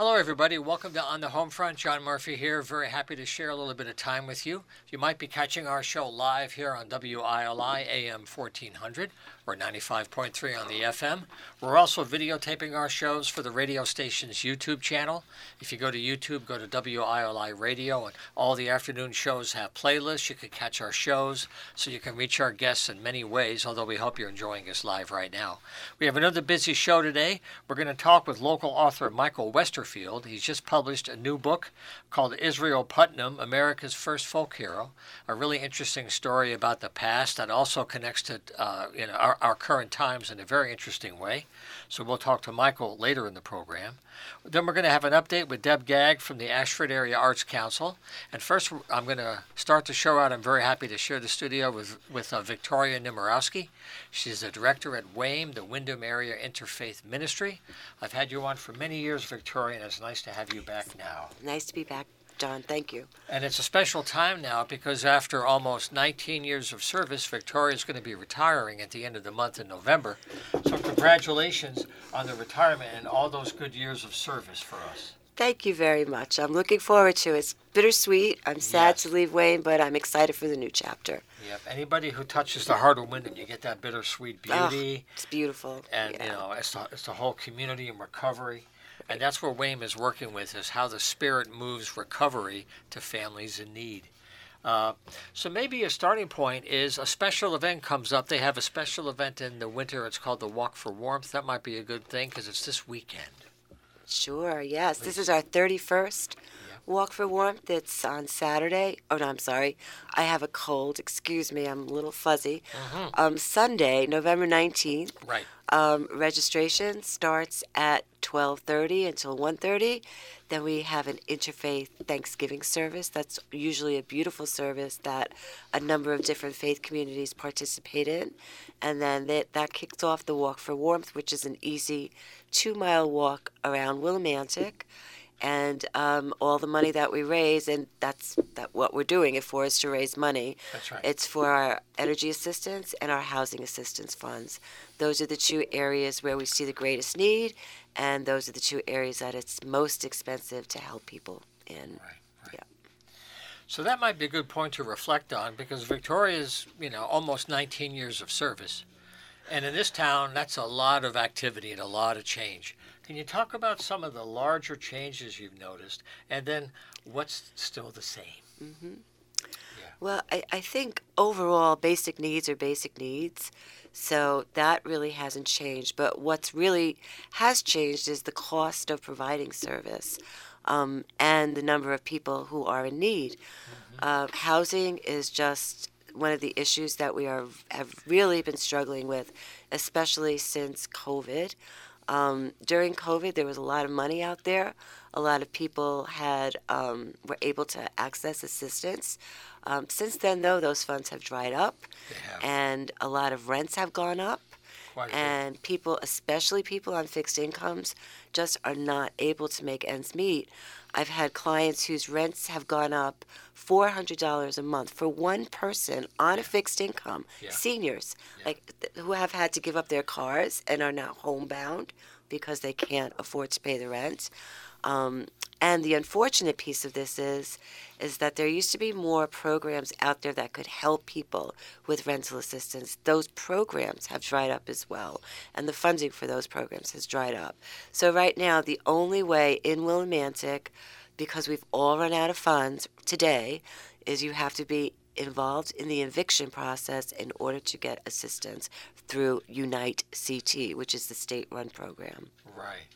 Hello, everybody. Welcome to On the Home Front. John Murphy here. Very happy to share a little bit of time with you. You might be catching our show live here on WILI AM 1400 or 95.3 on the FM. We're also videotaping our shows for the radio station's YouTube channel. If you go to YouTube, go to WILI Radio, and all the afternoon shows have playlists. You can catch our shows so you can reach our guests in many ways, although we hope you're enjoying us live right now. We have another busy show today. We're going to talk with local author Michael Westerfield. He's just published a new book called Israel Putnam, America's First Folk Hero, a really interesting story about the past that also connects to uh, you know, our, our current times in a very interesting way. So we'll talk to Michael later in the program. Then we're going to have an update with Deb Gag from the Ashford Area Arts Council. And first, I'm going to start the show out. I'm very happy to share the studio with, with uh, Victoria Nimorowski. She's the director at WAIM, the Windham Area Interfaith Ministry. I've had you on for many years, Victoria, and it's nice to have you back now. Nice to be back, John. Thank you. And it's a special time now because after almost 19 years of service, Victoria is going to be retiring at the end of the month in November. So, congratulations on the retirement and all those good years of service for us. Thank you very much. I'm looking forward to it. It's bittersweet. I'm sad Yes. to leave WAIM, but I'm excited for the new chapter. Yep. Anybody who touches the heart of Windham, you get that bittersweet beauty, it's beautiful. and yeah. you know, it's the, it's the whole community and recovery. And that's where WAIM is working with is how the Spirit moves recovery to families in need. Uh, so maybe a starting point is a special event comes up. They have a special event in the winter. It's called the Walk for Warmth. That might be a good thing because it's this weekend. Sure, yes. This is our 31st Walk for Warmth. It's on Saturday. Oh, no, I'm sorry. I have a cold. Excuse me. I'm a little fuzzy. Um, Sunday, November 19th. Right. Um, registration starts at 12:30 until 1:30. Then we have an interfaith Thanksgiving service. That's usually a beautiful service that a number of different faith communities participate in, and then that that kicks off the Walk for Warmth, which is an easy two-mile walk around Willimantic. And um, all the money that we raise, and that's that what we're doing it for is to raise money. That's right. It's for our energy assistance and our housing assistance funds. Those are the two areas where we see the greatest need, and those are the two areas that it's most expensive to help people in. Right. So that might be a good point to reflect on because Victoria's, you know, almost 19 years of service. And in this town, that's a lot of activity and a lot of change. Can you talk about some of the larger changes you've noticed and then what's still the same? Well, I, I think overall basic needs are basic needs. So that really hasn't changed. But what's really has changed is the cost of providing service um, and the number of people who are in need. Uh, housing is just one of the issues that we are have really been struggling with, especially since COVID. Um, during COVID, there was a lot of money out there. A lot of people had um, were able to access assistance. Um, since then, though, those funds have dried up, have. and a lot of rents have gone up. Quite. And people, especially people on fixed incomes, just are not able to make ends meet. I've had clients whose rents have gone up $400 a month for one person on a fixed income, Yeah. seniors, Yeah. like th- who have had to give up their cars and are now homebound because they can't afford to pay the rent. Um, and the unfortunate piece of this is, is that there used to be more programs out there that could help people with rental assistance. Those programs have dried up as well, and the funding for those programs has dried up. So right now, the only way in Willimantic, because we've all run out of funds today, is you have to be involved in the eviction process in order to get assistance through Unite CT, which is the state-run program. Right.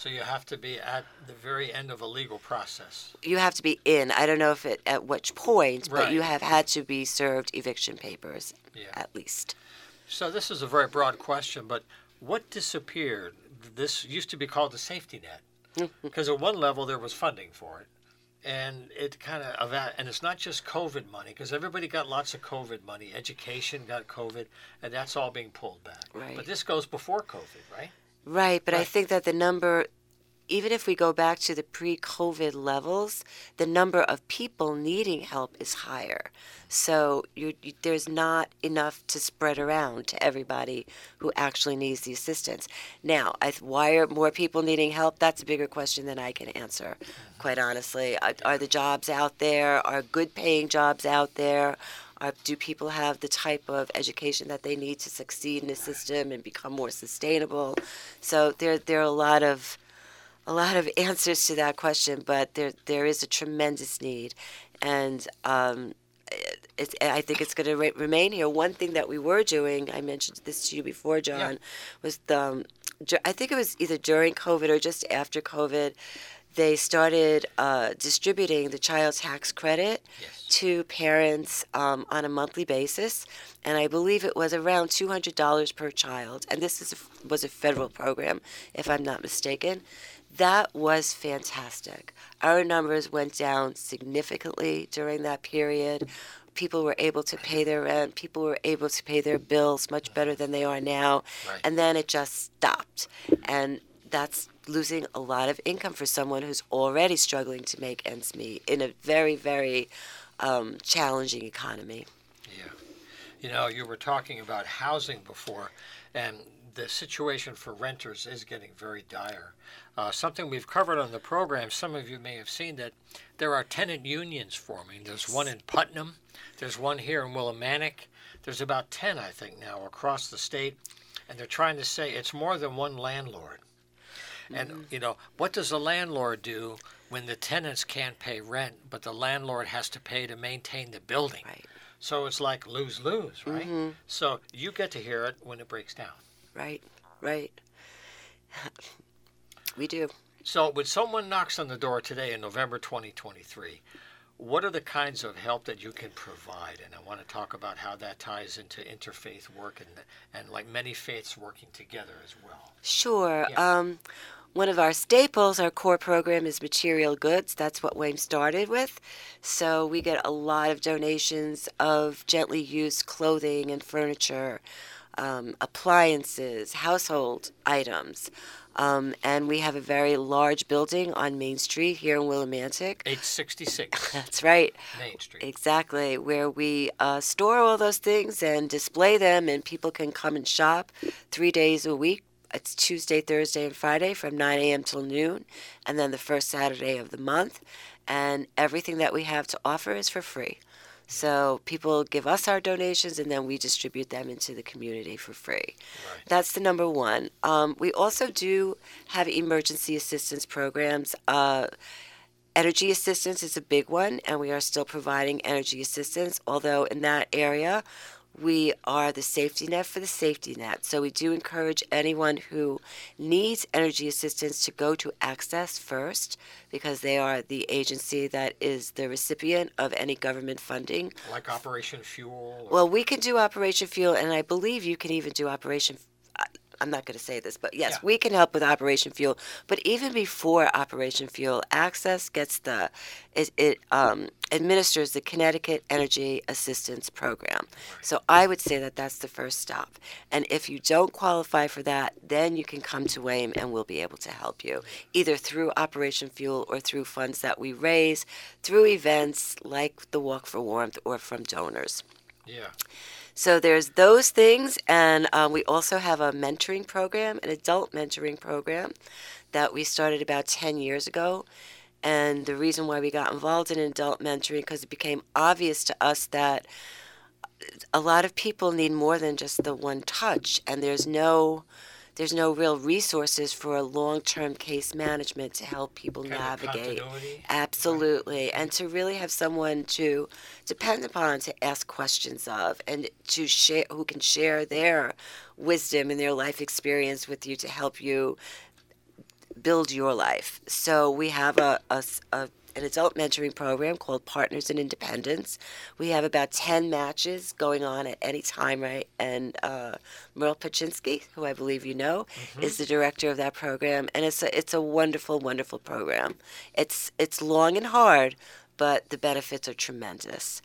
So you have to be at the very end of a legal process. you have to be in. I don't know if it at which point, but you have had to be served eviction papers Yeah. at least. So this is a very broad question, but what disappeared? This used to be called the safety net because at one level there was funding for it, and it kind of and it's not just COVID money because everybody got lots of COVID money. Education got COVID, and that's all being pulled back. Right. But this goes before COVID, right? Right, but I think that the number, even if we go back to the pre-COVID levels, the number of people needing help is higher. So you, you, there's not enough to spread around to everybody who actually needs the assistance. Now, I, why are more people needing help? That's a bigger question than I can answer, quite honestly. Are, are the jobs out there? Are good paying jobs out there? Are, do people have the type of education that they need to succeed in the system and become more sustainable? So there, there are a lot of a lot of answers to that question, but there there is a tremendous need, and um, it's, I think it's going to re- remain here. One thing that we were doing, I mentioned this to you before, John, yeah. was the, um, I think it was either during COVID or just after COVID, they started uh, distributing the child tax credit yes. to parents um, on a monthly basis, and I believe it was around two hundred dollars per child. And this is a, was a federal program, if I'm not mistaken. That was fantastic. Our numbers went down significantly during that period. People were able to pay their rent, people were able to pay their bills much better than they are now. Right. And then it just stopped. And that's losing a lot of income for someone who's already struggling to make ends meet in a very, very um, challenging economy. Yeah. You know, you were talking about housing before, and the situation for renters is getting very dire. Uh, something we've covered on the program, some of you may have seen that there are tenant unions forming. There's one in Putnam, there's one here in Willimantic. There's about 10, I think, now across the state, and they're trying to say it's more than one landlord. Mm-hmm. And, you know, what does a landlord do when the tenants can't pay rent, but the landlord has to pay to maintain the building? Right. So it's like lose lose, right? Mm-hmm. So you get to hear it when it breaks down. Right, right. we do. So when someone knocks on the door today in November 2023, what are the kinds of help that you can provide? And I want to talk about how that ties into interfaith work and, and like many faiths working together as well. Sure. Yeah. Um, one of our staples, our core program is material goods. That's what WAIM started with. So we get a lot of donations of gently used clothing and furniture um, appliances, household items. Um, and we have a very large building on Main Street here in Willimantic. 866. That's right. Main Street. Exactly, where we uh, store all those things and display them, and people can come and shop three days a week. It's Tuesday, Thursday, and Friday from 9 a.m. till noon, and then the first Saturday of the month. And everything that we have to offer is for free. So people give us our donations and then we distribute them into the community for free. Right. That's the number one. Um, we also do have emergency assistance programs. Uh, energy assistance is a big one, and we are still providing energy assistance, although in that area, we are the safety net for the safety net. So we do encourage anyone who needs energy assistance to go to Access first because they are the agency that is the recipient of any government funding. Like Operation Fuel? Or... Well, we can do Operation Fuel, and I believe you can even do Operation I'm not going to say this, but yes, yeah. we can help with Operation Fuel. But even before Operation Fuel, Access gets the it, it um, administers the Connecticut Energy Assistance Program. So I would say that that's the first stop. And if you don't qualify for that, then you can come to WAIM and we'll be able to help you, either through Operation Fuel or through funds that we raise through events like the Walk for Warmth or from donors. Yeah. So there's those things, and um, we also have a mentoring program, an adult mentoring program that we started about 10 years ago. And the reason why we got involved in adult mentoring because it became obvious to us that a lot of people need more than just the one touch, and there's no there's no real resources for a long-term case management to help people kind navigate. Absolutely, right. and to really have someone to depend upon to ask questions of, and to share who can share their wisdom and their life experience with you to help you build your life. So we have a, a, a an adult mentoring program called Partners in Independence. We have about 10 matches going on at any time, right? And uh, Merle Paczynski, who I believe you know, mm-hmm. is the director of that program. And it's a, it's a wonderful, wonderful program. It's, it's long and hard, but the benefits are tremendous.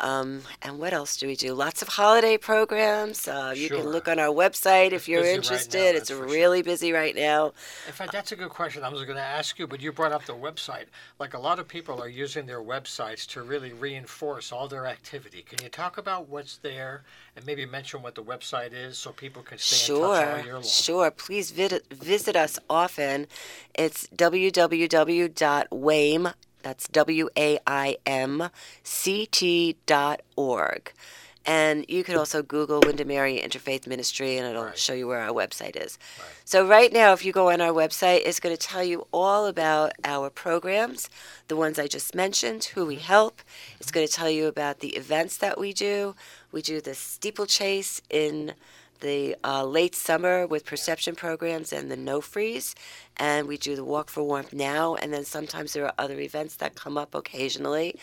Um, and what else do we do? Lots of holiday programs. Uh, you can look on our website It's if you're busy right now, interested. it's for sure. really busy right now. In fact, that's a good question. I was going to ask you, but you brought up the website. Like a lot of people are using their websites to really reinforce all their activity. Can you talk about what's there and maybe mention what the website is so people can stay in touch all year Sure, long? sure. Please visit visit us often. It's www.waim. That's W A I M C T dot org. And you could also Google Windham Area Interfaith Ministry and it'll Right. show you where our website is. Right. So, right now, if you go on our website, it's going to tell you all about our programs, the ones I just mentioned, who we mm-hmm. help. It's mm-hmm. going to tell you about the events that we do. We do the steeplechase in the uh, late summer with perception programs and the no freeze. And we do the walk for warmth now. And then sometimes there are other events that come up occasionally.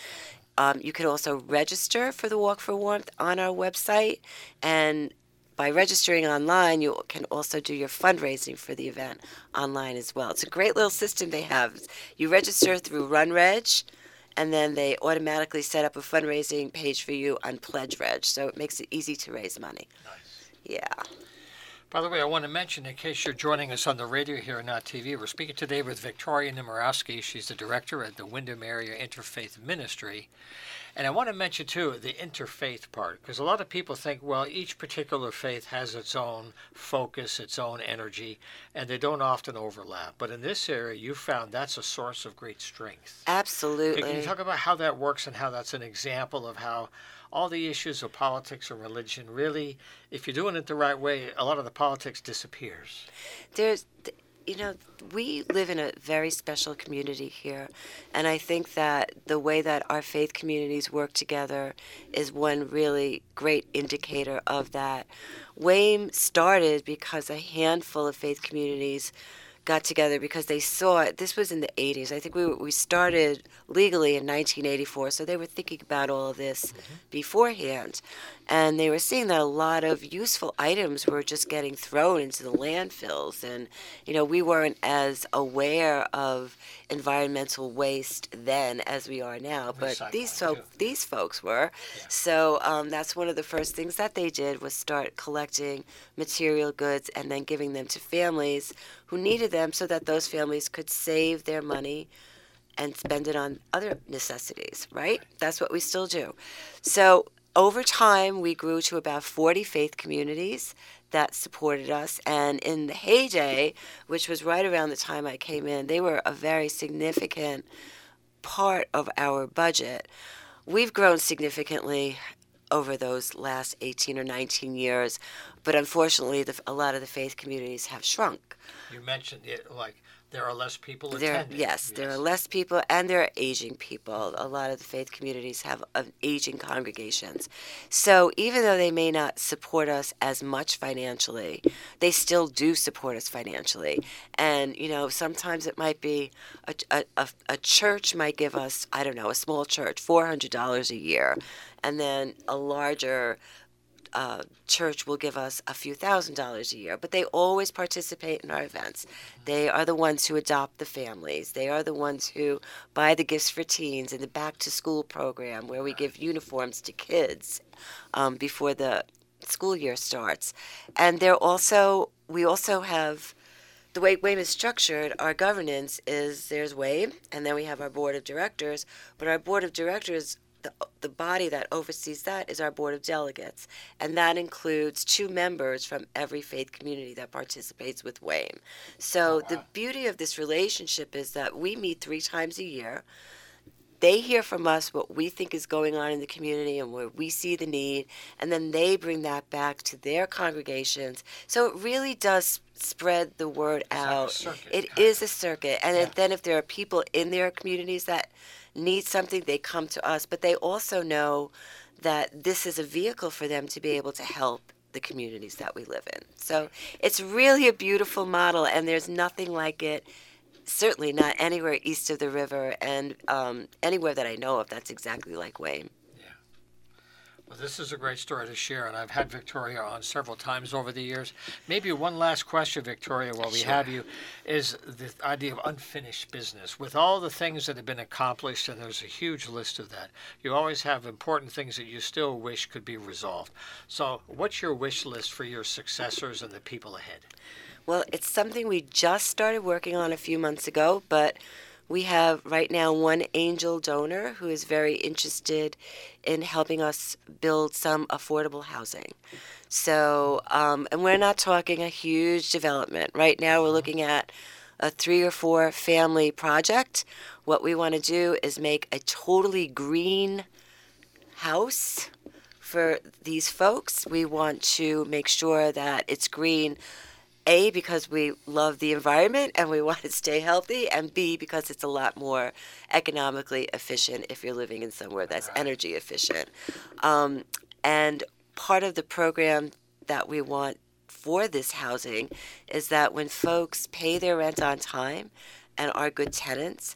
Um, you can also register for the Walk for Warmth on our website. And by registering online, you can also do your fundraising for the event online as well. It's a great little system they have. You register through RunReg, and then they automatically set up a fundraising page for you on PledgeReg. So it makes it easy to raise money. Nice. Yeah. By the way, I want to mention, in case you're joining us on the radio here and not TV, we're speaking today with Victoria Nimorowski. She's the director at the Windham Area Interfaith Ministry. And I want to mention, too, the interfaith part, because a lot of people think, well, each particular faith has its own focus, its own energy, and they don't often overlap. But in this area, you found that's a source of great strength. Absolutely. Can you talk about how that works and how that's an example of how all the issues of politics or religion really, if you're doing it the right way, a lot of the politics disappears. there's you know we live in a very special community here and i think that the way that our faith communities work together is one really great indicator of that WAIM started because a handful of faith communities got together because they saw it. This was in the 80s. I think we, we started legally in 1984, so they were thinking about all of this mm-hmm. beforehand. And they were seeing that a lot of useful items were just getting thrown into the landfills. And, you know, we weren't as aware of environmental waste then as we are now. But these, Recycling, so, too. these folks were. So um, that's one of the first things that they did was start collecting material goods and then giving them to families who needed them so that those families could save their money and spend it on other necessities, right? That's what we still do. So over time, we grew to about 40 faith communities that supported us. And in the heyday, which was right around the time I came in, they were a very significant part of our budget. We've grown significantly over those last 18 or 19 years, but unfortunately, the, a lot of the faith communities have shrunk. You mentioned it like there are less people There, attending. yes, there are less people, and there are aging people. A lot of the faith communities have uh, aging congregations. So even though they may not support us as much financially, they still do support us financially. And you know, sometimes it might be a, a, a, a church might give us, I don't know, a small church, four hundred dollars a year, and then a larger uh, church will give us a few thousand dollars a year, but they always participate in our events. They are the ones who adopt the families. They are the ones who buy the gifts for teens in the back to school program where we give uniforms to kids um, before the school year starts. And they're also, we also have the way WAIM is structured, our governance is there's WAIM, and then we have our board of directors. But our board of directors, the, the body that oversees that is our board of delegates, and that includes two members from every faith community that participates with WAIM. So oh, the beauty of this relationship is that we meet three times a year. They hear from us what we think is going on in the community and where we see the need, and then they bring that back to their congregations. So it really does spread the word like a out. circuit, It is of. a circuit, and Yeah. then if there are people in their communities that need something, they come to us. But they also know that this is a vehicle for them to be able to help the communities that we live in. So it's really a beautiful model, and there's nothing like it. Certainly not anywhere east of the river, and um, anywhere that I know of that's exactly like WAIM. Well, this is a great story to share, and I've had Victoria on several times over the years. Maybe one last question, Victoria, while we Sure. have you, is the idea of unfinished business. With all the things that have been accomplished, and there's a huge list of that, you always have important things that you still wish could be resolved. So, what's your wish list for your successors and the people ahead? Well, it's something we just started working on a few months ago, but we have right now one angel donor who is very interested in helping us build some affordable housing. So, um, and we're not talking a huge development. Right now, we're looking at a three or four family project. What we want to do is make a totally green house for these folks. We want to make sure that it's green a, because we love the environment and we want to stay healthy, and B, because it's a lot more economically efficient if you're living in somewhere that's energy efficient. Um, and part of the program that we want for this housing is that when folks pay their rent on time and are good tenants,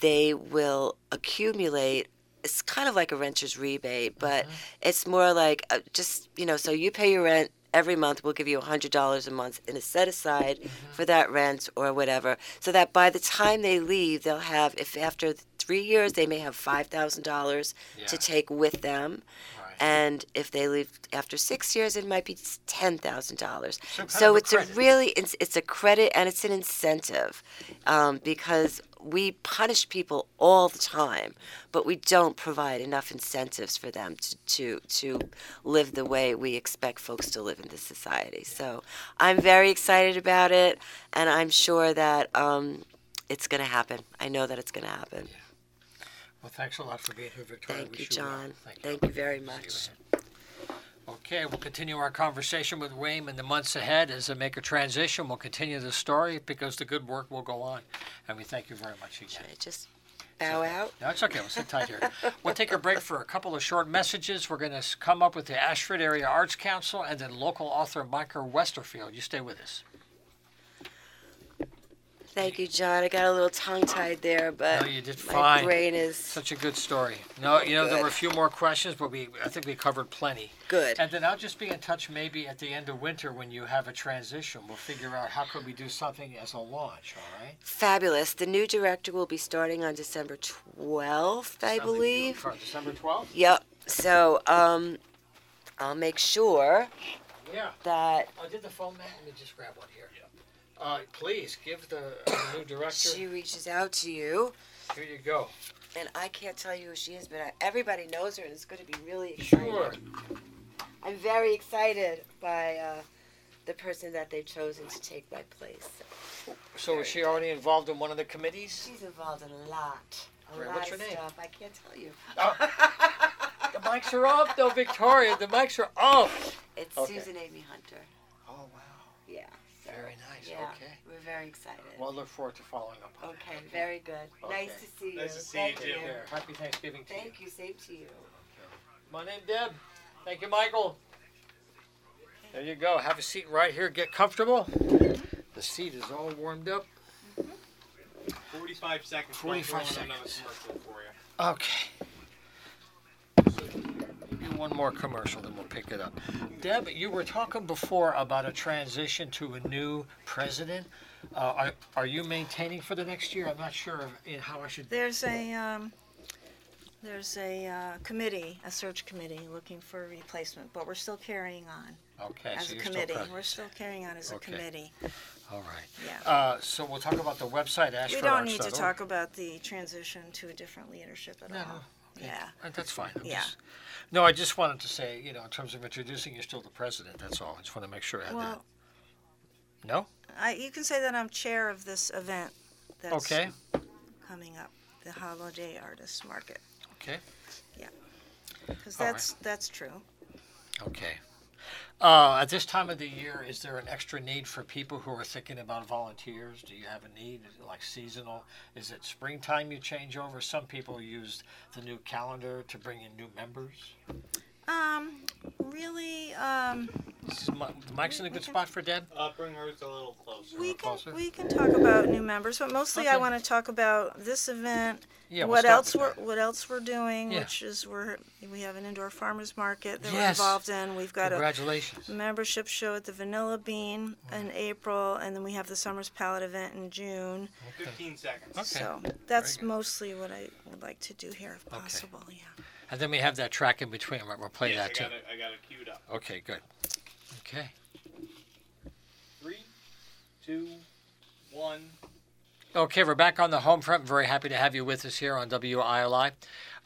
they will accumulate. It's kind of like a renter's rebate, but it's more like uh, just, you know, so you pay your rent every month, we'll give you $100 a month in a set aside for that rent or whatever, so that by the time they leave, they'll have, if after three years, they may have $5,000 Yeah. to take with them. Right. And if they leave after six years, it might be ten thousand dollars. kind So of a it's a credit. really it's, it's a credit and it's an incentive, um, because we punish people all the time, but we don't provide enough incentives for them to to, to live the way we expect folks to live in this society. So I'm very excited about it, and I'm sure that um, it's going to happen. I know that it's going to happen. Well, thanks a lot for being here, Victoria. Thank you, well. John. Thank you. Thank you very much. Okay, we'll continue our conversation with WAIM in the months ahead as they make a transition. We'll continue the story because the good work will go on. And we thank you very much again. Should I just bow out? No, it's okay. We'll sit tight here. We'll take a break for a couple of short messages. We're going to come up with the Ashford Area Arts Council and then local author Michael Westerfield. You stay with us. Thank you, John. I got a little tongue tied there, but No, you did my fine. brain is Such a good story. No, you know, there were a few more questions, but we I think we covered plenty. good. And then I'll just be in touch maybe at the end of winter when you have a transition. We'll figure out how could we do something as a launch, all right? Fabulous. The new director will be starting on December 12th, I Something believe. for December 12th? Yep. So, um, I'll make sure Yeah. that I did the phone man. Let me just grab one here. Uh, please give the, uh, the new director. she reaches out to you. Here you go. And I can't tell you who she is, but I, everybody knows her, and it's going to be really exciting. Sure. I'm very excited by uh, the person that they've chosen to take my place. So is she already involved in one of the committees? She's involved in a lot. A Great. lot What's of her name? stuff. I can't tell you. The mics are off, though, Victoria. The mics are off. It's Okay. Susan Amy Hunter. Oh wow. Yeah. so, Very nice. Yeah. Okay. We're very excited. Well, I look forward to following up. on okay, that. very good. Okay. Nice to see you. Nice to see Thank you, you. Jim. There. Happy Thanksgiving to you. Thank you. Same to you. My name Deb. Thank you, Michael. There you go. Have a seat right here. Get comfortable. The seat is all warmed up. 45 seconds. 45 I'll throw in another seconds. commercial for you. Okay. Maybe one more commercial, then we'll pick it up. Deb, you were talking before about a transition to a new president. Uh, are, are you maintaining for the next year? I'm not sure of, in how I should. There's a, um, there's a uh, committee, a search committee looking for a replacement, but we're still carrying on Okay, as so a you're committee. still We're still carrying on as a Okay. committee. All right. Yeah. Uh, so we'll talk about the website. We don't need to talk about the transition to a different leadership at No, all. Yeah. Uh, That's fine. I'm Yeah. just- no, I just wanted to say, you know, in terms of introducing, you're still the president. That's all. I just want to make sure I had Well, that. No? I, you can say that I'm chair of this event that's Okay. coming up, the Holiday Artists Market, Okay. Yeah. Because All right. that's that's true. Okay. Uh, at this time of the year, is there an extra need for people who are thinking about volunteers? Do you have a need, like seasonal? Is it springtime you change over? Some people used the new calendar to bring in new members. Um, really, um, Is Mi- Mike's in a good spot for Deb? Uh, bring hers a little closer. We can closer? we can talk about new members, but mostly I Okay. want to talk about this event. Yeah. we'll what start else with we're that. what else we're doing, Yeah. which is we're we have an indoor farmers market that we're Yes. involved in. We've got a Congratulations. membership show at the Vanilla Bean in April, and then we have the Summers Palette event in June. 15 seconds. Okay. So that's good. mostly what I would like to do here, if possible. Yeah. And then we have that track in between. Right? We'll play yes, that too. Got it. I got it queued up. Okay, good. Okay. Three, two, one. Okay, we're back on the home front. Very happy to have you with us here on WILI.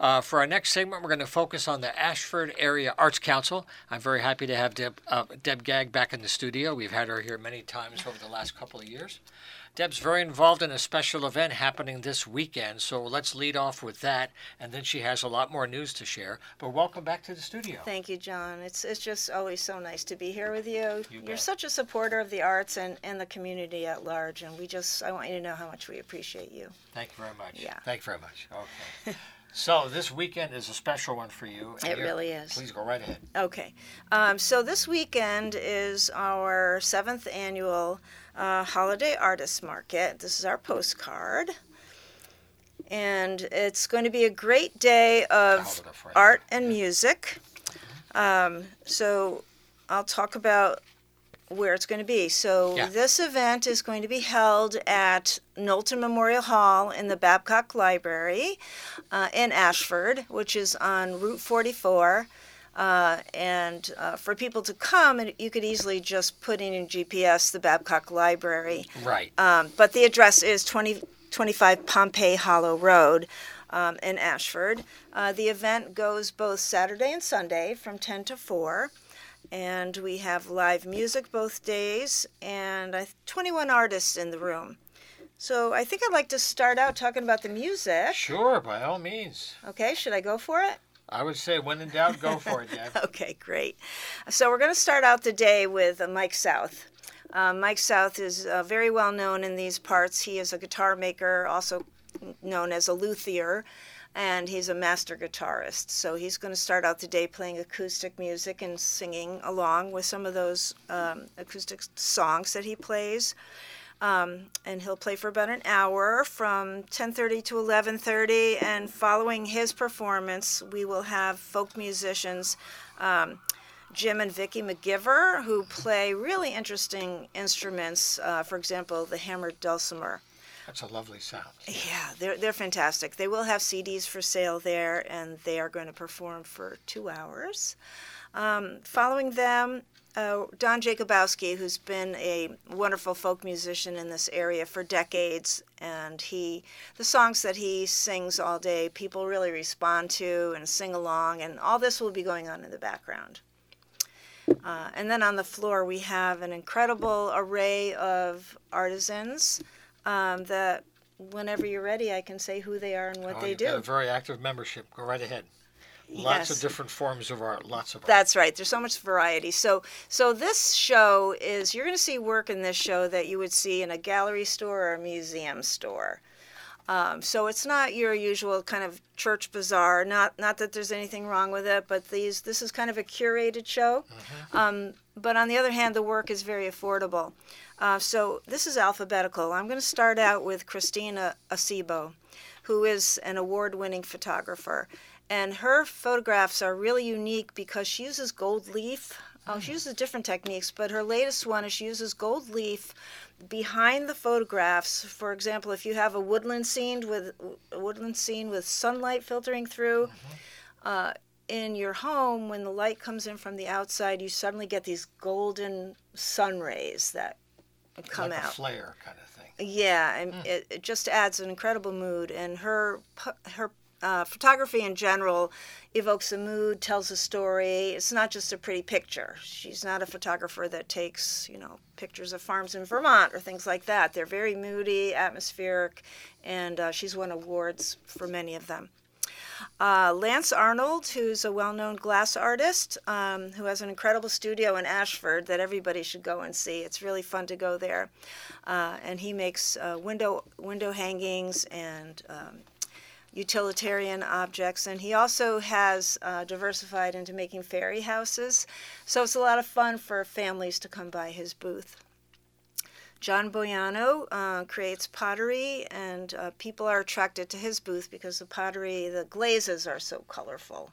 Uh, for our next segment, we're going to focus on the Ashford Area Arts Council. I'm very happy to have Deb, uh, Deb Gag back in the studio. We've had her here many times over the last couple of years. Deb's very involved in a special event happening this weekend, so let's lead off with that, and then she has a lot more news to share. But welcome back to the studio. Thank you, John. It's it's just always so nice to be here with you. You You're such a supporter of the arts and, and the community at large, and we just I want you to know how much we appreciate you. Thank you very much. Yeah. Thank you very much. Okay. so this weekend is a special one for you. It really is. Please go right ahead. Okay, um, so this weekend is our seventh annual uh, holiday artist market. This is our postcard. And it's going to be a great day of hold it up for you. art and music. Um, so I'll talk about where it's going to be. So Yeah. this event is going to be held at Knowlton Memorial Hall in the Babcock Library uh, in Ashford, which is on Route 44. Uh, and uh, for people to come, and you could easily just put in your GPS the Babcock Library. Right. Um, but the address is 20, 25 Pompey Hollow Road um, in Ashford. Uh, the event goes both Saturday and Sunday from 10 to 4. And we have live music both days and I, 21 artists in the room. So I think I'd like to start out talking about the music. Sure, by all means. Okay, should I go for it? I would say, when in doubt, go for it, Deb. Okay, great. So we're going to start out the day with uh, Mike South. Uh, Mike South is uh, very well known in these parts. He is a guitar maker, also known as a luthier, and he's a master guitarist. So he's going to start out the day playing acoustic music and singing along with some of those um, acoustic songs that he plays. Um, and he'll play for about an hour from 10:30 to 11:30. And following his performance, we will have folk musicians. Um, Jim and Vicky McGiver, who play really interesting instruments. Uh, for example, the hammered dulcimer. That's a lovely sound. Yeah, they're they're fantastic. They will have CDs for sale there, and they are going to perform for two hours. Um, following them, uh, Don Jacobowski, who's been a wonderful folk musician in this area for decades, and he the songs that he sings all day, people really respond to and sing along, and all this will be going on in the background. Uh, and then on the floor, we have an incredible array of artisans um, that, whenever you're ready, I can say who they are and what Oh, they got a do. very active membership. Go right ahead. Lots of different forms of art. Lots of art. That's right. There's so much variety. So, so this show is you're going to see work in this show that you would see in a gallery store or a museum store. Um, so it's not your usual kind of church bazaar. Not not that there's anything wrong with it, but these this is kind of a curated show. Um, but on the other hand, the work is very affordable. Uh, so this is alphabetical. I'm going to start out with Christina Acebo, who is an award-winning photographer, and her photographs are really unique because she uses gold leaf. Oh, she uses different techniques, but her latest one is she uses gold leaf behind the photographs. For example, if you have a woodland scene with a woodland scene with sunlight filtering through, uh, in your home, when the light comes in from the outside, you suddenly get these golden sun rays that come like out. a flare kind of thing. Yeah, and it, it just adds an incredible mood. And her her uh, photography in general evokes a mood, tells a story. It's not just a pretty picture. She's not a photographer that takes you know pictures of farms in Vermont or things like that. They're very moody, atmospheric, and uh, she's won awards for many of them. Uh, Lance Arnold, who's a well known glass artist, um, who has an incredible studio in Ashford that everybody should go and see. It's really fun to go there. Uh, and he makes uh, window, window hangings and um, utilitarian objects, and he also has uh, diversified into making fairy houses. So it's a lot of fun for families to come by his booth. John Boiano uh, creates pottery, and uh, people are attracted to his booth because the pottery, the glazes are so colorful.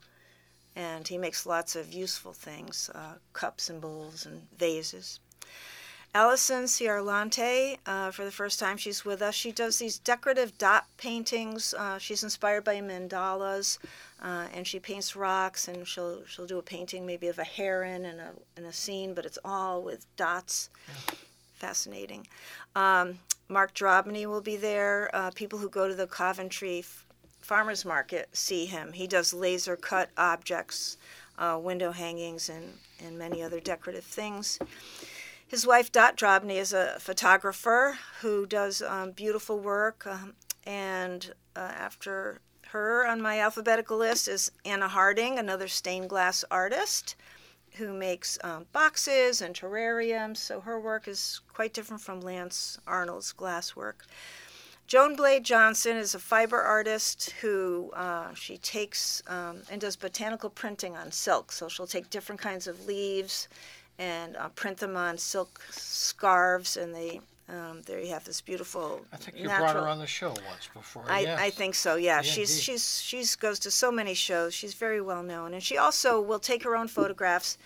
And he makes lots of useful things uh, cups and bowls and vases. Allison Ciarlante, uh, for the first time she's with us, she does these decorative dot paintings. Uh, she's inspired by mandalas, uh, and she paints rocks, and she'll she'll do a painting maybe of a heron and a in a scene, but it's all with dots. Fascinating. Um, Mark Drobny will be there. Uh, people who go to the Coventry F- Farmers Market see him. He does laser cut objects, uh, window hangings, and and many other decorative things. His wife, Dot Drobny, is a photographer who does um, beautiful work. Um, and uh, after her on my alphabetical list is Anna Harding, another stained glass artist who makes um, boxes and terrariums. So her work is quite different from Lance Arnold's glass work. Joan Blade Johnson is a fiber artist who uh, she takes um, and does botanical printing on silk. So she'll take different kinds of leaves and uh, print them on silk scarves, and they um, there you have this beautiful. I think you natural, brought her on the show once before. I, yes. I think so. Yeah, Yeah, she's indeed. she's she's goes to so many shows. She's very well known, and she also will take her own photographs,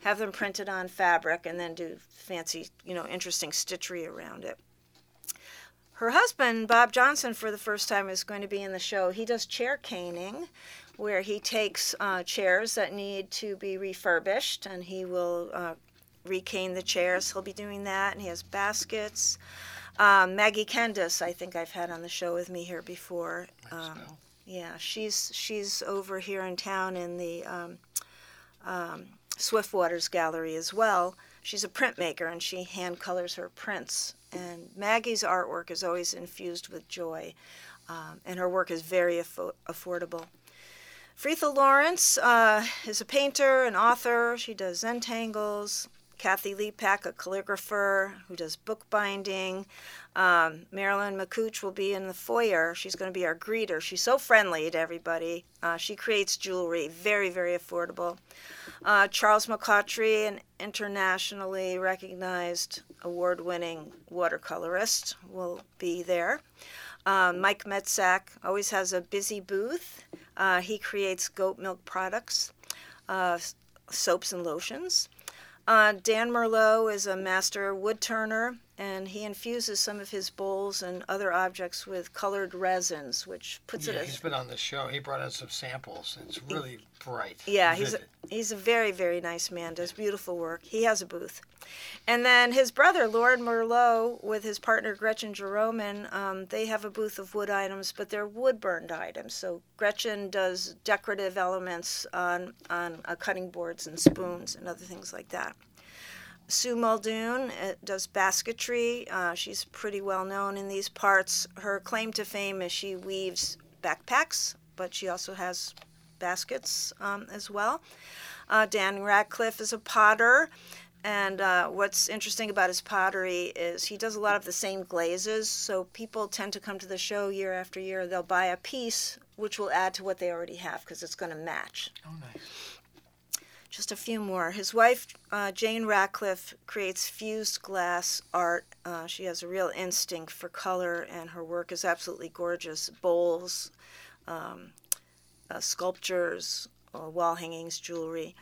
have them printed on fabric, and then do fancy, you know, interesting stitchery around it. Her husband, Bob Johnson, for the first time is going to be in the show. He does chair caning, where he takes uh, chairs that need to be refurbished, and he will uh, recane the chairs. He'll be doing that, and he has baskets. Um, Maggie Kendis, I think I've had on the show with me here before. Um, yeah, she's she's over here in town in the um, um, Swiftwaters Gallery as well. She's a printmaker and she hand colors her prints. And Maggie's artwork is always infused with joy, um, and her work is very affo- affordable. Fritha Lawrence uh, is a painter, an author. She does Zentangles. Kathy Lepak, a calligrapher who does bookbinding. Um, Marilyn McCooch will be in the foyer. She's going to be our greeter. She's so friendly to everybody. Uh, she creates jewelry, very, very affordable. Uh, Charles McCaughtry, an internationally recognized award winning watercolorist, will be there. Um, Mike Metzak always has a busy booth. Uh, he creates goat milk products, uh, soaps, and lotions. Uh, Dan Merlot is a master wood turner, and he infuses some of his bowls and other objects with colored resins, which puts Yeah, it he's as been on the show. He brought in some samples. It's really bright. yeah, he's a, he's a very very nice man. Does beautiful work. He has a booth, and then his brother Lord Merlot with his partner Gretchen Jeromen, um, they have a booth of wood items, but they're wood burned items. So Gretchen does decorative elements on on uh, cutting boards and spoons and other things like that. Sue Muldoon uh, does basketry. Uh, she's pretty well known in these parts. Her claim to fame is she weaves backpacks, but she also has baskets um, as well. Uh, Dan Radcliffe is a potter. And uh, what's interesting about his pottery is he does a lot of the same glazes. So people tend to come to the show year after year. They'll buy a piece which will add to what they already have because it's going to match. Oh, nice. Just a few more. His wife, uh, Jane Ratcliffe, creates fused glass art. Uh, she has a real instinct for color, and her work is absolutely gorgeous. Bowls, um, uh, sculptures, uh, wall hangings, jewelry.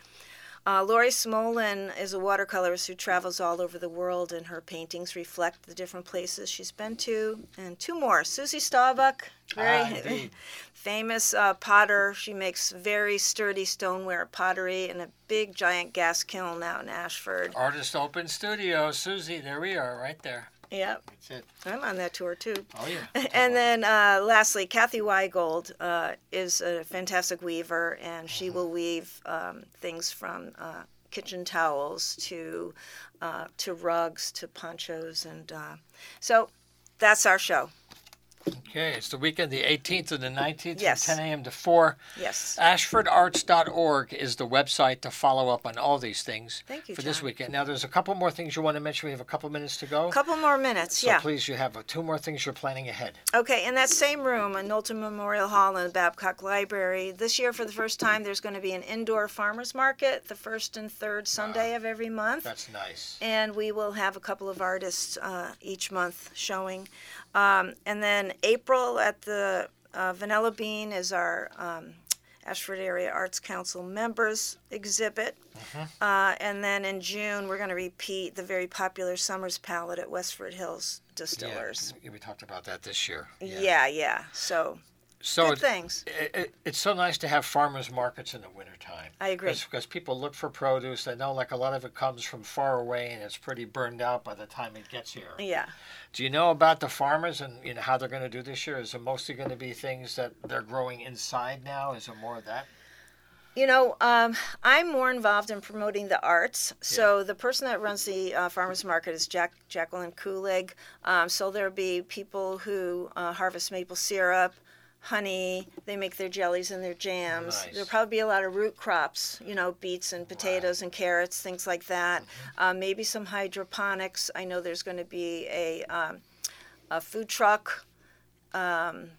Uh, Laurie Smolin is a watercolorist who travels all over the world, and her paintings reflect the different places she's been to. And two more. Susie Staubach, very Ah, famous uh, potter. She makes very sturdy stoneware pottery in a big giant gas kiln out in Ashford. Artist Open Studio. Susie, there we are, right there. Yep, That's it. I'm on that tour too. Oh, yeah. And then uh, lastly, Kathy Weigold uh, is a fantastic weaver, and she will weave um, things from uh, kitchen towels to uh, to rugs to ponchos, and uh, so that's our show. Okay, it's the weekend, the 18th and the 19th Yes. from 10 a.m. to 4. Yes. AshfordArts.org is the website to follow up on all these things Thank you, for this weekend. Now, there's a couple more things you want to mention. We have a couple minutes to go. A couple more minutes. so yeah. please, you have uh, two more things you're planning ahead. Okay, in that same room in Knowlton Memorial Hall in the Babcock Library, this year for the first time, there's going to be an indoor farmers market the first and third Sunday of every month. That's nice. and we will have a couple of artists uh, each month showing. Um, and then April at the uh, Vanilla Bean is our um, Ashford Area Arts Council members exhibit. Uh, and then in June, we're going to repeat the very popular Summers Palette at Westford Hills Distillers. Yeah, we talked about that this year. Yeah, yeah. So, So good it, things. it, it- it's so nice to have farmers markets in the wintertime. I agree. Because people look for produce. They know like a lot of it comes from far away and it's pretty burned out by the time it gets here. Yeah. Do you know about the farmers and you know how they're going to do this year? Is it mostly going to be things that they're growing inside now? Is it more of that? You know, um, I'm more involved in promoting the arts. So the person that runs the uh, farmers market is Jack Jacqueline Kulig. Um, so there'll be people who uh, harvest maple syrup, honey. They make their jellies and their jams. Nice. There'll probably be a lot of root crops. You know, beets and potatoes and carrots, things like that. Uh, maybe some hydroponics. I know there's going to be a um, a food truck. Um,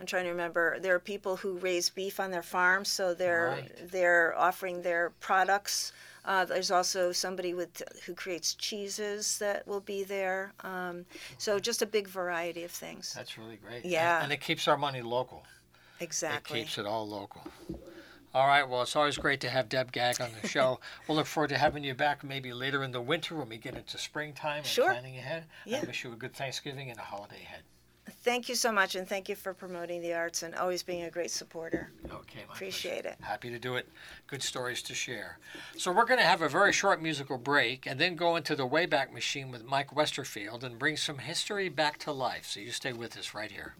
I'm trying to remember. There are people who raise beef on their farms, so they're Right. they're offering their products. Uh, there's also somebody with who creates cheeses that will be there. Um, so just a big variety of things. That's really great. Yeah. And, and it keeps our money local. Exactly. It keeps it all local. All right. Well, it's always great to have Deb Gag on the show. we'll look forward to having you back maybe later in the winter when we get into springtime and Sure. planning ahead. Yeah. I wish you a good Thanksgiving and a holiday ahead. Thank you so much, and thank you for promoting the arts and always being a great supporter. Okay, my Appreciate pleasure. it. Happy to do it. Good stories to share. So we're going to have a very short musical break and then go into the Wayback Machine with Mike Westerfield and bring some history back to life. So you stay with us right here.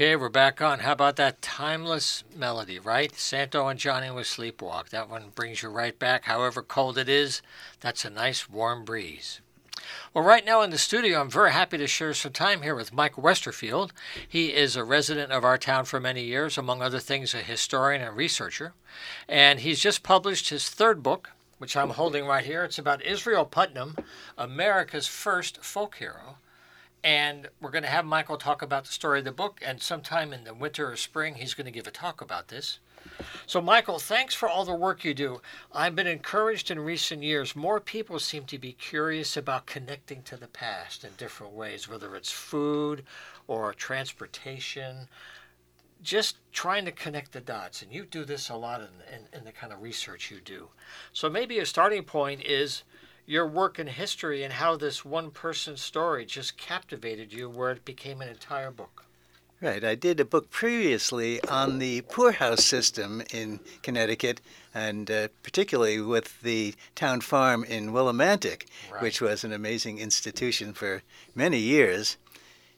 Okay, we're back on. How about that timeless melody, right? Santo and Johnny with Sleepwalk. That one brings you right back. However cold it is, that's a nice warm breeze. Well, right now in the studio, I'm very happy to share some time here with Mike Westerfield. He is a resident of our town for many years, among other things, a historian and researcher. And he's just published his third book, which I'm holding right here. It's about Israel Putnam, America's first folk hero. And we're going to have Michael talk about the story of the book, and sometime in the winter or spring, he's going to give a talk about this. So, Michael, thanks for all the work you do. I've been encouraged in recent years. More people seem to be curious about connecting to the past in different ways, whether it's food or transportation, just trying to connect the dots. And you do this a lot in, in, in the kind of research you do. So, maybe a starting point is your work in history and how this one person story just captivated you where it became an entire book. Right. I did a book previously on the poorhouse system in Connecticut, and uh, particularly with the town farm in Willimantic, Right. which was an amazing institution for many years.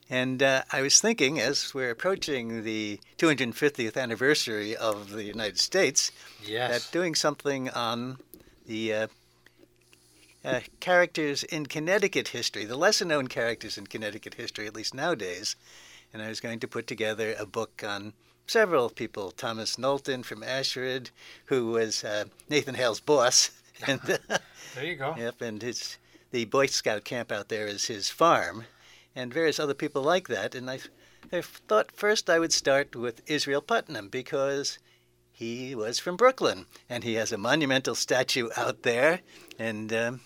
And uh, I was thinking, as we're approaching the 250th anniversary of the United States, Yes. that doing something on the uh, uh, characters in Connecticut history, the lesser known characters in Connecticut history, at least nowadays. And I was going to put together a book on several people Thomas Knowlton from Ashford, who was uh, Nathan Hale's boss. and, there you go. yep, and his, the Boy Scout camp out there is his farm, and various other people like that. And I, I thought first I would start with Israel Putnam because he was from Brooklyn, and he has a monumental statue out there. And um,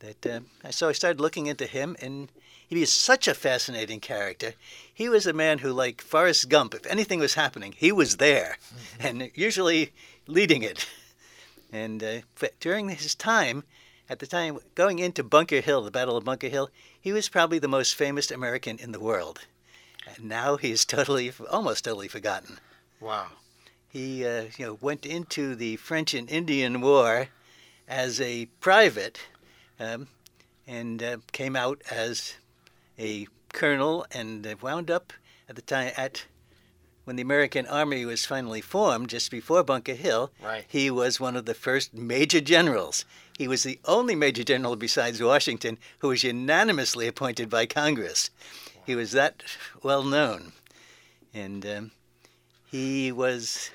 that uh, so I started looking into him, and he was such a fascinating character. He was a man who, like Forrest Gump, if anything was happening, he was there, and usually leading it. And uh, during his time, at the time going into Bunker Hill, the Battle of Bunker Hill, he was probably the most famous American in the world. And now he's totally, almost totally forgotten. Wow. He, uh, you know, went into the French and Indian War as a private, um, and uh, came out as a colonel, and uh, wound up at the time at when the American Army was finally formed, just before Bunker Hill. Right. He was one of the first major generals. He was the only major general besides Washington who was unanimously appointed by Congress. He was that well known, and um, he was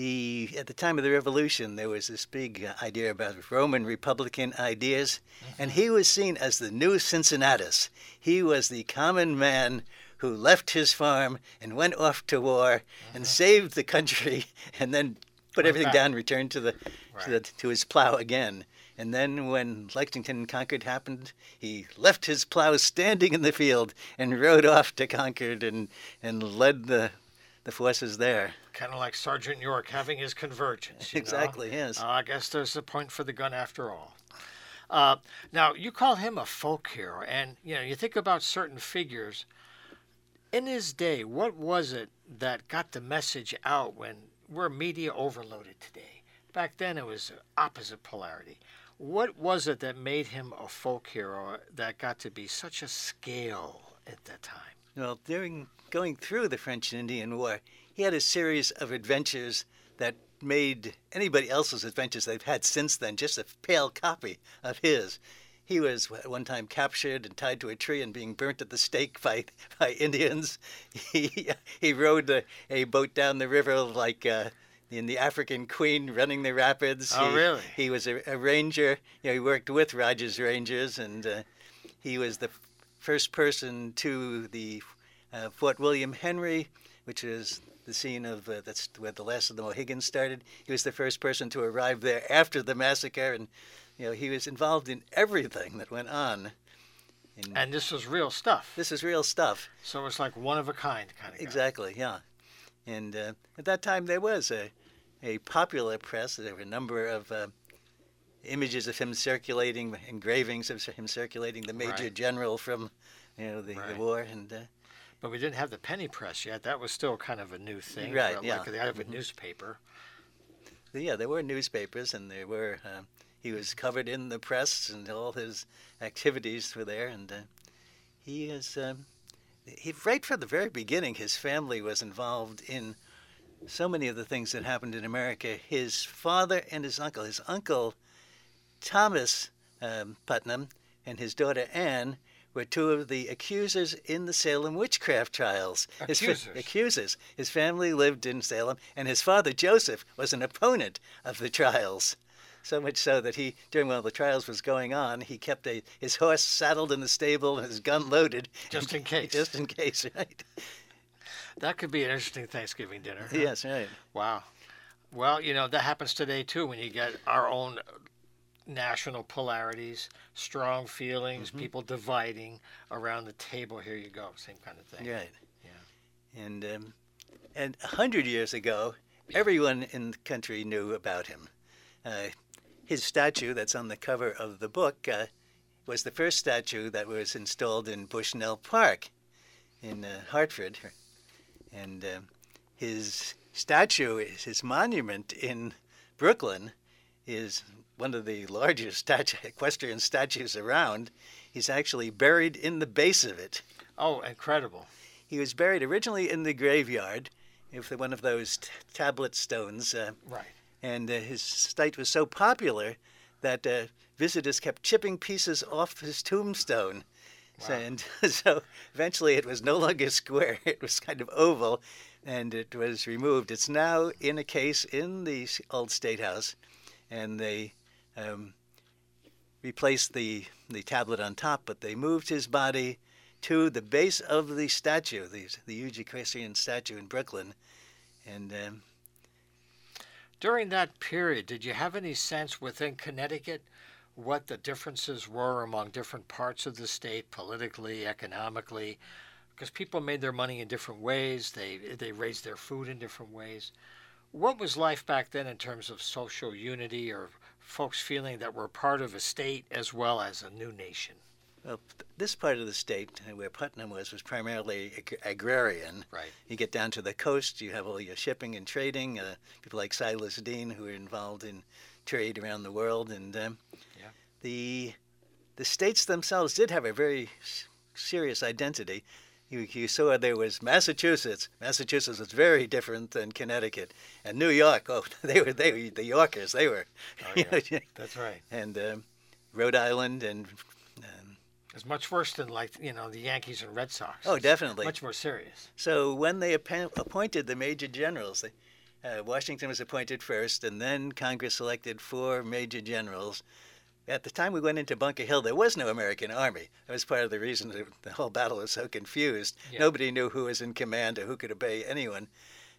the at the time of the revolution there was this big uh, idea about roman republican ideas and he was seen as the new cincinnatus. He was the common man who left his farm and went off to war and saved the country and then put Went everything back. down returned to the, to the to his plow again. And then when Lexington and Concord happened, he left his plow standing in the field and rode off to Concord and, and led the, the force is there. Kind of like Sergeant York having his convergence. you know? Exactly, yes. Uh, I guess there's a point for the gun after all. Uh, now, you call him a folk hero, and you know, you think about certain figures. In his day, what was it that got the message out when we're media overloaded today? Back then, it was opposite polarity. What was it that made him a folk hero that got to be such a scale at that time? Well, during going through the French and Indian War, he had a series of adventures that made anybody else's adventures they've had since then just a pale copy of his. He was at one time captured and tied to a tree and being burnt at the stake by, by Indians. He, he rowed a, a boat down the river like uh, in the African Queen running the rapids. Oh, He- really? He was a, a ranger. You know, he worked with Rogers Rangers, and uh, he was the first person to the uh, Fort William Henry, which is the scene of uh, that's where the last of the Mohegans started. He was the first person to arrive there after the massacre, and you know he was involved in everything that went on. And And this was real stuff. this is real stuff. So it's like one of a kind kind of guy. Exactly, yeah. And uh, at that time, there was a, a popular press. There were a number of uh, images of him circulating, engravings of him circulating, the major Right. general from, you know, the, Right. the war. And uh, But we didn't have the penny press yet. That was still kind of a new thing. Right, for, yeah. Like the idea of a Mhm. newspaper. yeah, there were newspapers, and there were. Uh, he was covered in the press, and all his activities were there. And uh, he is. Um, he right from the very beginning, his family was involved in so many of the things that happened in America. His father and his uncle. His uncle, Thomas um, Putnam, and his daughter Anne were two of the accusers in the Salem witchcraft trials. His fa- Accusers? accusers. His family lived in Salem, and his father Joseph was an opponent of the trials. So much so that he, during while the trials was going on, he kept a, his horse saddled in the stable and his gun loaded, Just in case. Just in case, right? That could be an interesting Thanksgiving dinner. huh? yes, right. Wow. Well, you know, that happens today too when you get our own national polarities, strong feelings, Mm-hmm. people dividing around the table. Here you go. Same kind of thing. Right. Yeah. And um, and a hundred years ago, everyone in the country knew about him. Uh, his statue that's on the cover of the book uh, was the first statue that was installed in Bushnell Park in uh, Hartford, and um his statue, is his monument in Brooklyn, is one of the largest statue, equestrian statues around. He's actually buried in the base of it. Oh, incredible. He was buried originally in the graveyard with one of those t- tablet stones, uh, Right. and uh, his site was so popular that uh, visitors kept chipping pieces off his tombstone. So, Wow. and so eventually it was no longer square, it was kind of oval, and it was removed. It's now in a case in the old State House, and they um, replaced the, the tablet on top, but they moved his body to the base of the statue, the, the huge equestrian statue in Brooklyn. And um, During that period, did you have any sense within Connecticut what the differences were among different parts of the state, politically, economically? Because people made their money in different ways, they, they raised their food in different ways. What was life back then in terms of social unity or folks feeling that we're part of a state as well as a new nation? well, this part of the state uh, where Putnam was was primarily ag- agrarian. Right. You get down to the coast, you have all your shipping and trading. Uh, people like Silas Deane, who were involved in trade around the world, and um, Yeah. the the states themselves did have a very s- serious identity. You, you saw there was Massachusetts. Massachusetts was very different than Connecticut, and New York. Oh, they were they were the Yorkers. They were, Oh, yeah. That's right. and um, Rhode Island and. Um, It's much worse than like you know the Yankees and Red Sox. oh, It's definitely. Much more serious. So when they appa- appointed the major generals, they, uh, Washington was appointed first, and then Congress selected four major generals. At the time we went into Bunker Hill, there was no American army. That was part of the reason the whole battle was so confused. Yeah. Nobody knew who was in command or who could obey anyone.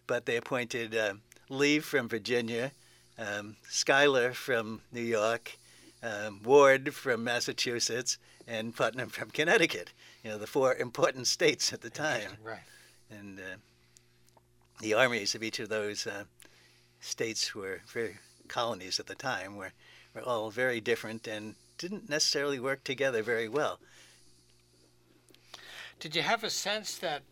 But they appointed uh, Lee from Virginia, um, Schuyler from New York, um, Ward from Massachusetts, and Putnam from Connecticut. You know, the four important states at the time Right. and uh, the armies of each of those uh, states were very colonies at the time were, were all very different and didn't necessarily work together very well. Did you have a sense that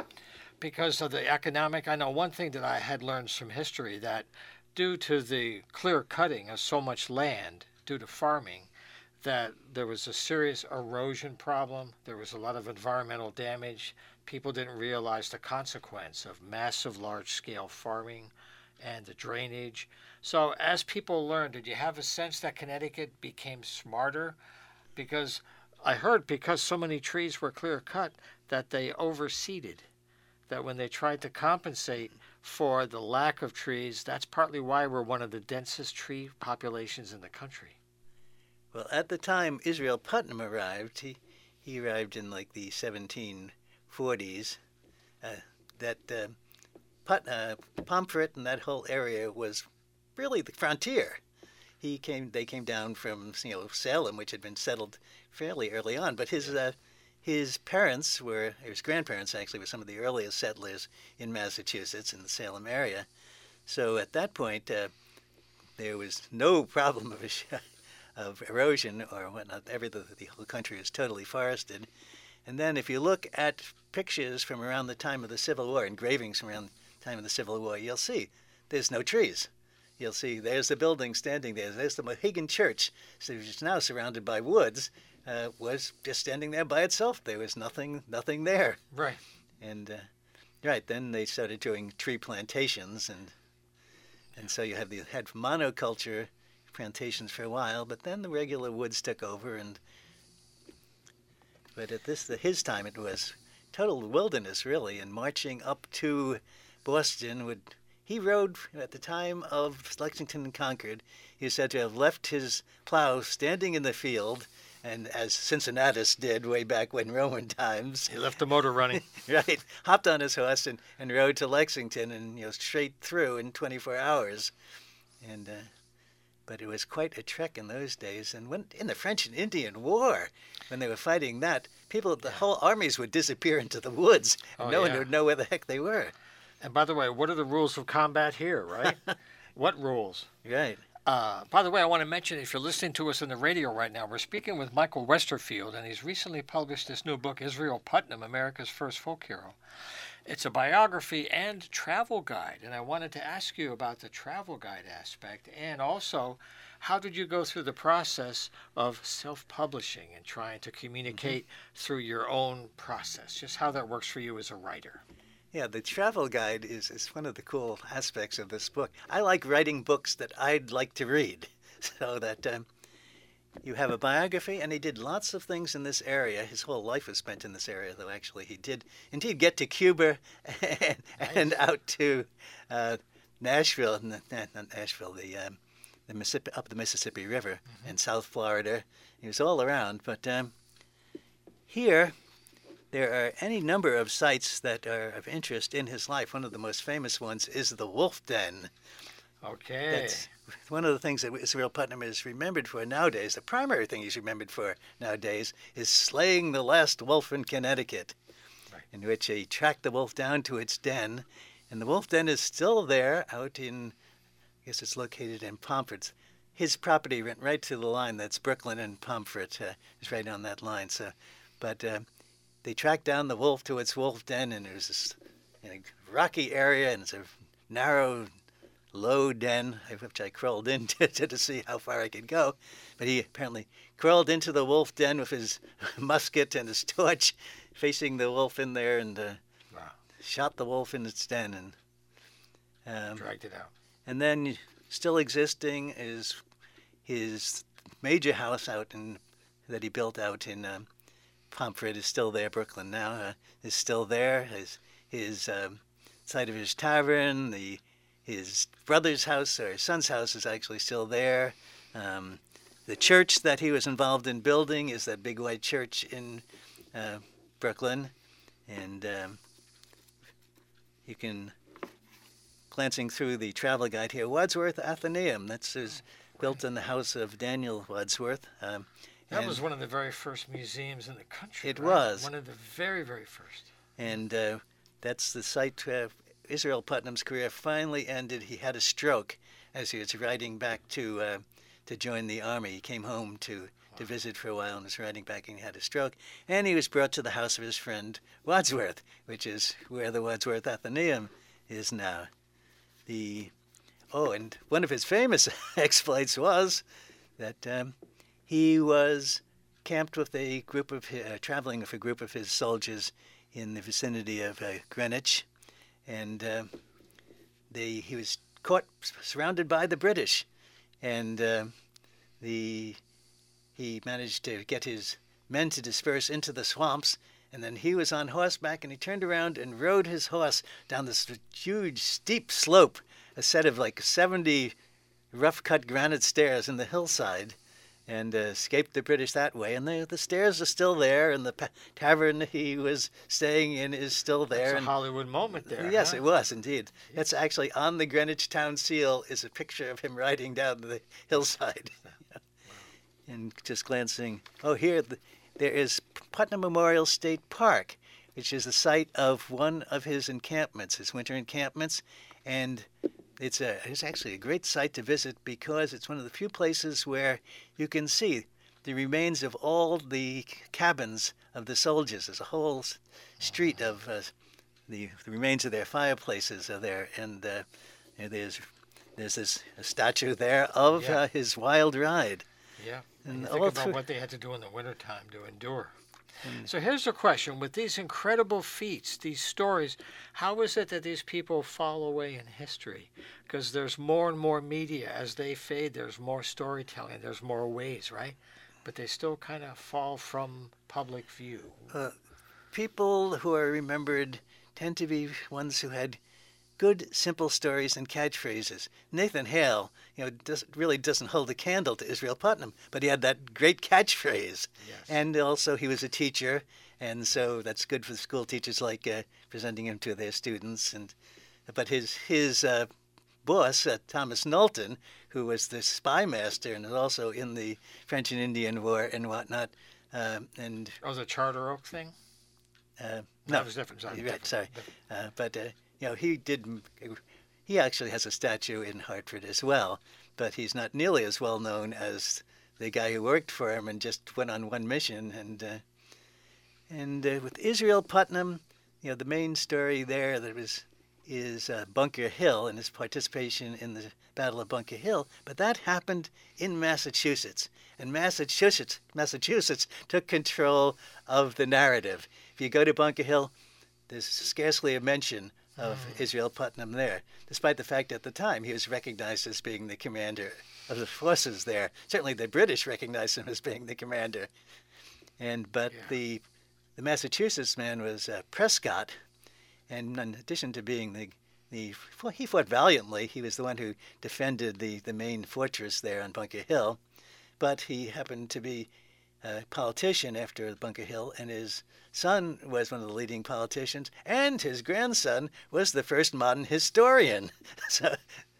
because of the economic, I know one thing that I had learned from history that due to the clear cutting of so much land due to farming, that there was a serious erosion problem. There was a lot of environmental damage. People didn't realize the consequence of massive large scale farming and the drainage. So, as people learned, did you have a sense that Connecticut became smarter? Because I heard because so many trees were clear cut that they overseeded. That when they tried to compensate for the lack of trees, that's partly why we're one of the densest tree populations in the country. Well, at the time Israel Putnam arrived, he, he arrived in like the 1740s. Uh, that uh, Put, uh, Pomfret and that whole area was really the frontier. He came. They came down from you know Salem, which had been settled fairly early on. But his uh, his parents were his grandparents actually were some of the earliest settlers in Massachusetts in the Salem area. So at that point, uh, there was no problem of of erosion or whatnot. Every the, the whole country is totally forested. And then if you look at pictures from around the time of the Civil War, engravings from around time of the Civil War, you'll see there's no trees. You'll see there's the building standing there. There's the Mohegan Church, so which is now surrounded by woods, uh, was just standing there by itself. There was nothing, nothing there. Right. And uh, right then they started doing tree plantations, and and so you have the had monoculture plantations for a while, but then the regular woods took over, and But at this, his time, it was total wilderness, really, and marching up to Boston would. He rode at the time of Lexington and Concord. He is said to have left his plow standing in the field, and as Cincinnatus did way back when Roman times, He left the motor running. right, hopped on his horse and, and rode to Lexington and you know straight through in 24 hours, and uh, but it was quite a trek in those days. And when in the French and Indian War, when they were fighting that, people, the whole armies would disappear into the woods, and Oh, no one would know where the heck they were. And by the way, what are the rules of combat here, right? what rules? Right. Uh, by the way, I want to mention if you're listening to us on the radio right now, we're speaking with Michael Westerfield, and he's recently published this new book, Israel Putnam, America's First Folk Hero. It's a biography and travel guide, and I wanted to ask you about the travel guide aspect, and also how did you go through the process of self-publishing and trying to communicate through your own process? Just how that works for you as a writer. Yeah, the travel guide is, is one of the cool aspects of this book. I like writing books that I'd like to read, so that um, you have a biography, and he did lots of things in this area. His whole life was spent in this area, though. Actually, he did indeed get to Cuba and, and out to uh, Nashville, not Nashville, the um, the Mississippi up the Mississippi River and South Florida. He was all around, but um, here there are any number of sites that are of interest in his life. One of the most famous ones is the Wolf Den. Okay. That's one of the things that Israel Putnam is remembered for nowadays. The primary thing he's remembered for nowadays is slaying the last wolf in Connecticut, Right. in which he tracked the wolf down to its den. And the wolf den is still there out in, I guess it's located in Pomfret. His property went right to the line that's Brooklyn and Pomfret. Uh, it's right on that line. So, but uh, they tracked down the wolf to its wolf den, and it was this in a rocky area, and it's a narrow low den, which I crawled into to see how far I could go. But he apparently crawled into the wolf den with his musket and his torch, facing the wolf in there, and uh, Wow. shot the wolf in its den. And um, Dragged it out. and then still existing is his major house out in that he built out in um, Pomfret is still there. Brooklyn now uh, is still there. His his um, site of his tavern, the his brother's house or his son's house is actually still there. Um, the church that he was involved in building is that big white church in uh, Brooklyn, and um, you can glancing through the travel guide here, Wadsworth Atheneum. That's is built in the house of Daniel Wadsworth. Um, That and- was one of the very first museums in the country. It right? was. one of the very, very first. and uh, that's the site where Israel Putnam's career finally ended. He had a stroke as he was riding back to uh, to join the army. He came home to to visit for a while and was riding back and he had a stroke. And he was brought to the house of his friend Wadsworth, which is where the Wadsworth Atheneum is now. The oh, and one of his famous exploits was that um, he was camped with a group of uh, traveling with a group of his soldiers in the vicinity of uh, Greenwich, and uh, they he was caught surrounded by the British, and uh, the he managed to get his men to disperse into the swamps. And then he was on horseback, and he turned around and rode his horse down this huge, steep slope, a set of like 70 rough-cut granite stairs in the hillside, and uh, escaped the British that way. And the, the stairs are still there, and the pa- tavern he was staying in is still there. That's a Hollywood moment there. yes, huh? it was indeed. That's actually on the Greenwich Town seal is a picture of him riding down the hillside, and just glancing. Oh, here the, there is Putnam Memorial State Park, which is the site of one of his encampments, his winter encampments, and it's a it's actually a great site to visit because it's one of the few places where you can see the remains of all the cabins of the soldiers. There's a whole street of uh, the, the remains of their fireplaces are there, and uh, and there's there's this a statue there of Yeah. uh, his wild ride. Yeah. And And think about through- what they had to do in the wintertime to endure. Mm. So here's the question with these incredible feats, these stories, how is it that these people fall away in history? Because there's more and more media as they fade, there's more storytelling, there's more ways, right? but they still kind of fall from public view. Uh, people who are remembered tend to be ones who had good, simple stories and catchphrases. Nathan Hale, you know, does, really doesn't hold a candle to Israel Putnam, but he had that great catchphrase. Yes. And also, he was a teacher, and so that's good for the school teachers, like uh, presenting him to their students. And but his his uh, boss, uh, Thomas Knowlton, who was the spy master and was also in the French and Indian War and whatnot, um, and Oh, a Charter Oak thing? uh, That was different. Sorry. Right, different. sorry. Uh, but uh, you know, he did. He actually has a statue in Hartford as well, but he's not nearly as well known as the guy who worked for him and just went on one mission. And uh, and uh, with Israel Putnam, you know, the main story there that was is uh, Bunker Hill and his participation in the Battle of Bunker Hill. But that happened in Massachusetts, and Massachusetts Massachusetts took control of the narrative. If you go to Bunker Hill, there's scarcely a mention of Israel Putnam there, despite the fact at the time he was recognized as being the commander of the forces there. Certainly, the British recognized him as being the commander, and but Yeah. the the Massachusetts man was uh, Prescott, and in addition to being the the he fought valiantly. He was the one who defended the the main fortress there on Bunker Hill, but he happened to be a politician after Bunker Hill, and his son was one of the leading politicians, and his grandson was the first modern historian. So,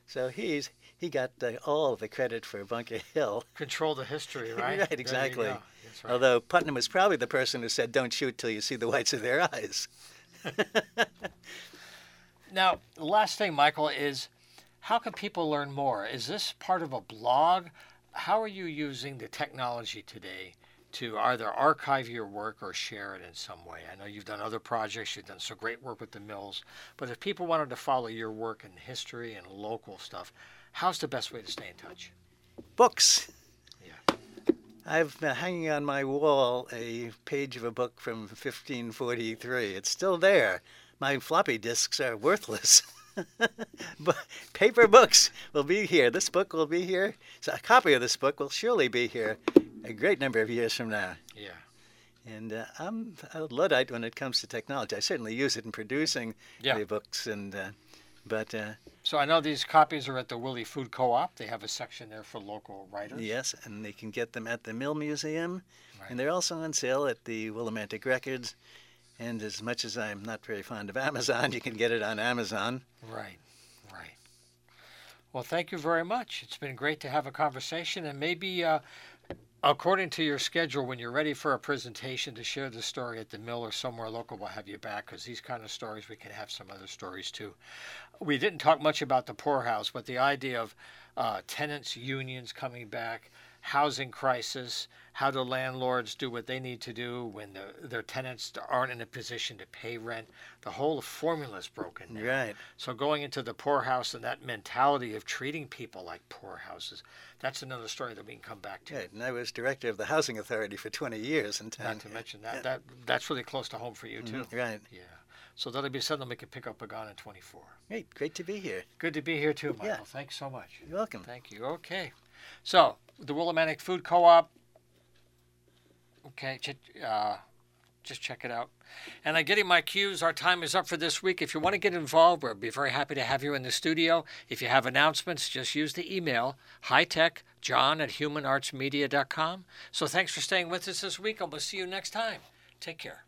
so he's he got uh, all the credit for Bunker Hill. Control the history, right? Right, exactly. Right. Although Putnam was probably the person who said, "Don't shoot till you see the whites of their eyes." Now, the last thing, Michael, is how can people learn more? Is this part of a blog? How are you using the technology today to either archive your work or share it in some way? I know you've done other projects, you've done some great work with the mills, but if people wanted to follow your work in history and local stuff, how's the best way to stay in touch? Books. Yeah. I've been hanging on my wall a page of a book from 1543. It's still there. My floppy disks are worthless. but paper books will be here. This book will be here. So a copy of this book will surely be here a great number of years from now. Yeah. And uh, I'm a Luddite when it comes to technology. I certainly use it in producing Yeah. the books, and uh, but uh, So I know these copies are at the Willie Food Co-op. They have a section there for local writers. yes, and they can get them at the Mill Museum, Right. and they're also on sale at the Willimantic Records. And as much as I'm not very fond of Amazon, you can get it on Amazon. Right, right. Well, thank you very much. It's been great to have a conversation, and maybe uh, according to your schedule, when you're ready for a presentation to share the story at the mill or somewhere local, we'll have you back because these kind of stories we can have some other stories too. We didn't talk much about the poorhouse, but the idea of uh, tenants unions coming back, housing crisis, how do landlords do what they need to do when the, their tenants aren't in a position to pay rent? The whole formula is broken. Right. So going into the poorhouse and that mentality of treating people like poorhouses, that's another story that we can come back to. Right. And I was director of the Housing Authority for 20 years in town. Not to mention that, that that's really close to home for you too. Mhm, Right. Yeah. So that'll be something we can pick up again in 24. Great. Great to be here. Good to be here too, Michael. Yeah. Thanks so much. You're welcome. Thank you. Okay. So the Willimantic Food Co-op. Okay. Uh, just check it out. And I'm getting my cues. Our time is up for this week. If you want to get involved, we'll be very happy to have you in the studio. If you have announcements, just use the email hightechjohn at humanartsmedia.com. So thanks for staying with us this week, and we'll see you next time. Take care.